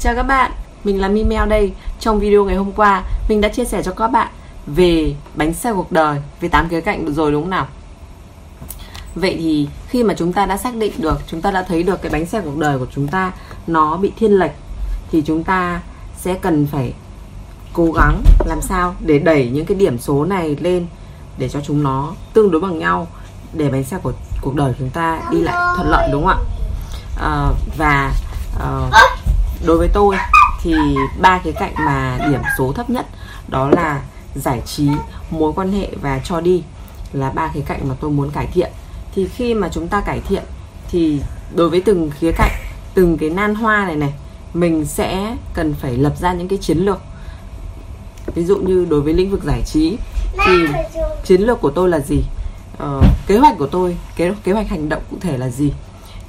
Chào các bạn, mình là Mimeo đây. Trong video ngày hôm qua, mình đã chia sẻ cho các bạn về bánh xe cuộc đời, về tám khía cạnh rồi đúng không nào? Vậy thì khi mà chúng ta đã xác định được, chúng ta đã thấy được cái bánh xe cuộc đời của chúng ta nó bị thiên lệch thì chúng ta sẽ cần phải cố gắng làm sao để đẩy những cái điểm số này lên để cho chúng nó tương đối bằng nhau để bánh xe của cuộc đời chúng ta đi lại thuận lợi đúng không ạ à, và à, đối với tôi thì ba cái cạnh mà điểm số thấp nhất đó là giải trí mối quan hệ và cho đi là ba cái cạnh mà tôi muốn cải thiện. Thì khi mà chúng ta cải thiện thì đối với từng khía cạnh từng cái nan hoa này này mình sẽ cần phải lập ra những cái chiến lược. Ví dụ như đối với lĩnh vực giải trí thì chiến lược của tôi là gì? Ờ, kế hoạch của tôi kế kế hoạch hành động cụ thể là gì?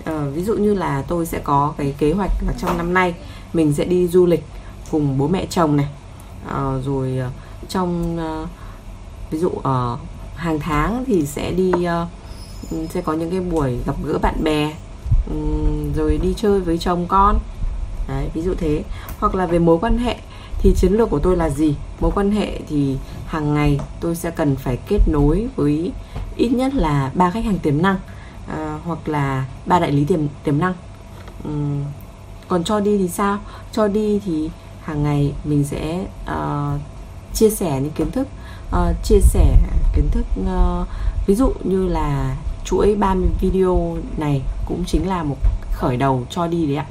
Uh, ví dụ như là tôi sẽ có cái kế hoạch là trong năm nay mình sẽ đi du lịch cùng bố mẹ chồng này. Uh, rồi uh, trong uh, ví dụ ở uh, hàng tháng thì sẽ đi uh, sẽ có những cái buổi gặp gỡ bạn bè um, rồi đi chơi với chồng con. Đấy, ví dụ thế. Hoặc là về mối quan hệ thì chiến lược của tôi là gì? Mối quan hệ thì hàng ngày tôi sẽ cần phải kết nối với ít nhất là ba khách hàng tiềm năng à, hoặc là ba đại lý tiềm tiềm năng. Uhm, còn cho đi thì sao? Cho đi thì hàng ngày mình sẽ uh, chia sẻ những kiến thức uh, chia sẻ kiến thức uh, ví dụ như là chuỗi 30 video này cũng chính là một khởi đầu cho đi đấy ạ.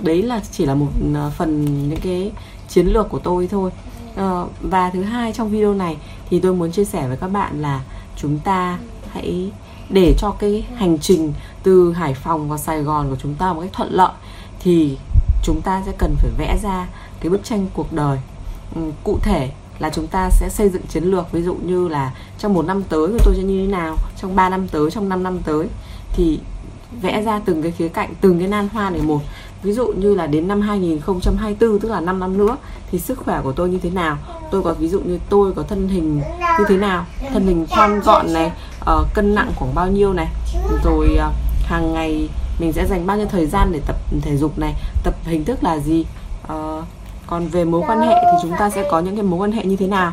Đấy là chỉ là một phần những cái chiến lược của tôi thôi. Uh, và thứ hai trong video này thì tôi muốn chia sẻ với các bạn là chúng ta hãy để cho cái hành trình từ Hải Phòng vào Sài Gòn của chúng ta một cách thuận lợi, thì chúng ta sẽ cần phải vẽ ra cái bức tranh cuộc đời. Ừ, cụ thể là chúng ta sẽ xây dựng chiến lược, ví dụ như là trong một năm tới của tôi sẽ như thế nào, trong 3 năm tới, trong 5 năm tới. Thì vẽ ra từng cái khía cạnh, từng cái nan hoa này một. Ví dụ như là đến năm 2024 tức là 5 năm nữa, thì sức khỏe của tôi như thế nào? Tôi có ví dụ như tôi có thân hình như thế nào? Thân hình thon gọn này uh, cân nặng khoảng bao nhiêu này? Rồi uh, hàng ngày mình sẽ dành bao nhiêu thời gian để tập thể dục này? Tập hình thức là gì? Uh, còn về mối quan hệ thì chúng ta sẽ có những cái mối quan hệ như thế nào?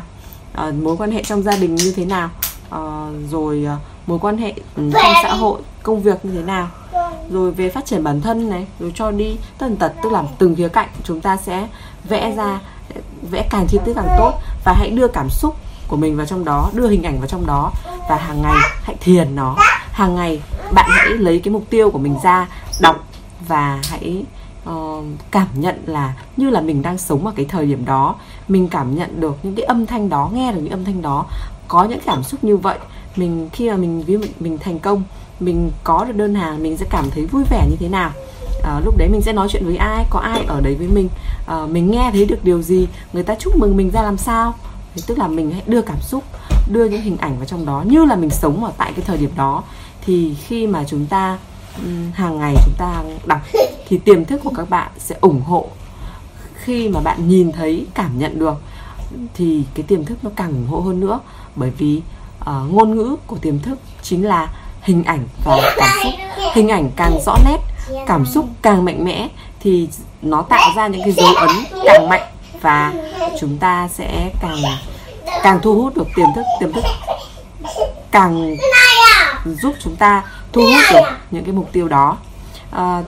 Uh, mối quan hệ trong gia đình như thế nào? Uh, rồi uh, mối quan hệ trong xã hội công việc như thế nào? Rồi về phát triển bản thân này rồi cho đi tần tật tức là từng khía cạnh chúng ta sẽ vẽ ra vẽ càng chi tiết càng tốt. Và hãy đưa cảm xúc của mình vào trong đó đưa hình ảnh vào trong đó và hàng ngày hãy thiền nó. Hàng ngày bạn hãy lấy cái mục tiêu của mình ra đọc và hãy uh, cảm nhận là như là mình đang sống ở cái thời điểm đó. Mình cảm nhận được những cái âm thanh đó nghe được những âm thanh đó. Có những cảm xúc như vậy. Mình khi mà mình ví mình, mình thành công mình có được đơn hàng mình sẽ cảm thấy vui vẻ như thế nào. À, lúc đấy mình sẽ nói chuyện với ai có ai ở đấy với mình. À, mình nghe thấy được điều gì người ta chúc mừng mình ra làm sao. Thì tức là mình hãy đưa cảm xúc đưa những hình ảnh vào trong đó như là mình sống ở tại cái thời điểm đó thì khi mà chúng ta hàng ngày chúng ta đọc thì tiềm thức của các bạn sẽ ủng hộ. Khi mà bạn nhìn thấy cảm nhận được thì cái tiềm thức nó càng ủng hộ hơn nữa. Bởi vì uh, ngôn ngữ của tiềm thức chính là hình ảnh và cảm xúc. Hình ảnh càng rõ nét cảm xúc càng mạnh mẽ thì nó tạo ra những cái dấu ấn càng mạnh và chúng ta sẽ càng càng thu hút được tiềm thức tiềm thức càng giúp chúng ta thu hút được những cái mục tiêu đó. À,